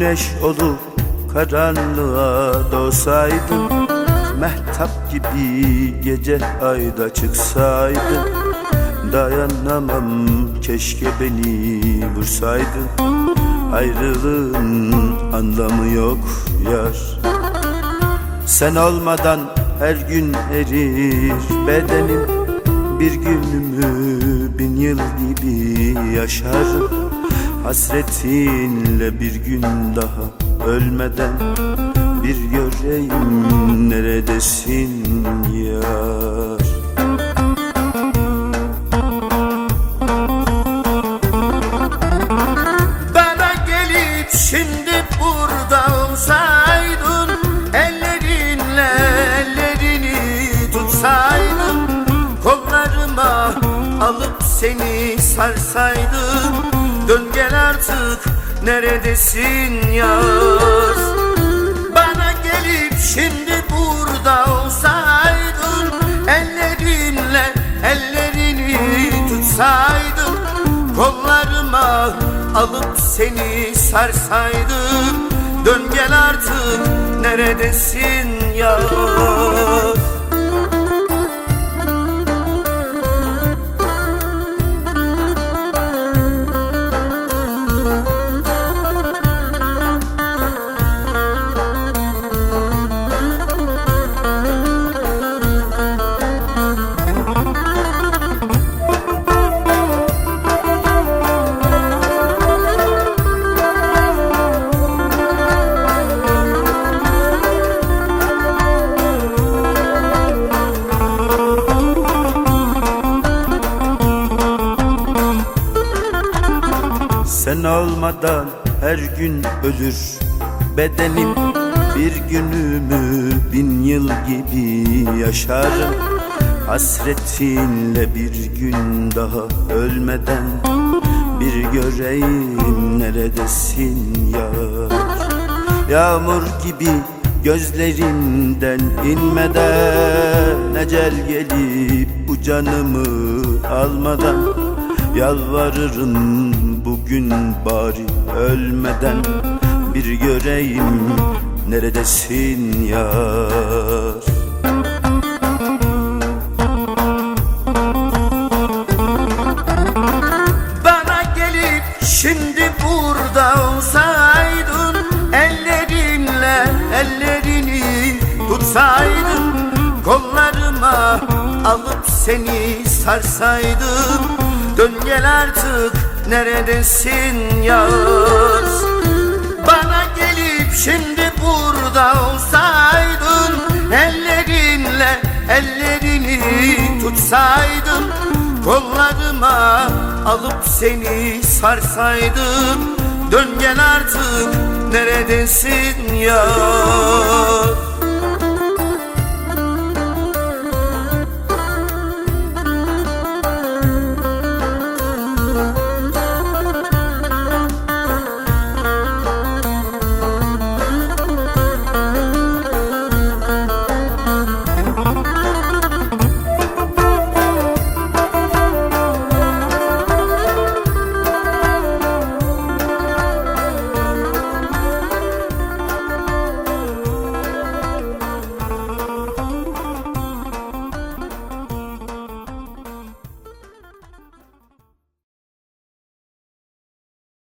Güneş olup karanlığa doğsaydın Mehtap gibi gece ayda çıksaydın Dayanamam keşke beni vursaydın Ayrılığın anlamı yok yar. Sen olmadan her gün erir bedenim Bir günümü bin yıl gibi yaşarım Hasretinle bir gün daha ölmeden Bir göreyim neredesin yar. Bana gelip şimdi burada olsaydın Ellerinle ellerini tutsaydın Kollarıma alıp seni sarsaydım Dön gel artık neredesin yar Bana gelip şimdi burada olsaydın Ellerinle ellerini tutsaydın Kollarıma alıp seni sarsaydım. Dön gel artık neredesin yar Sen olmadan her gün ölür. Bedenim Bir günümü bin yıl gibi yaşarım Hasretinle bir gün daha ölmeden Bir göreyim neredesin yar. Yağmur gibi gözlerinden inmeden Ecel gelip bu canımı almadan Yalvarırım bugün bari ölmeden Bir göreyim neredesin yar? Bana gelip şimdi burada olsaydın Ellerinle ellerini tutsaydın Kollarıma alıp seni sarsaydım Dön gel artık neredesin yar Bana gelip şimdi burada olsaydın Ellerinle ellerini tutsaydın Kollarıma alıp seni sarsaydım. Dön gel artık neredesin yar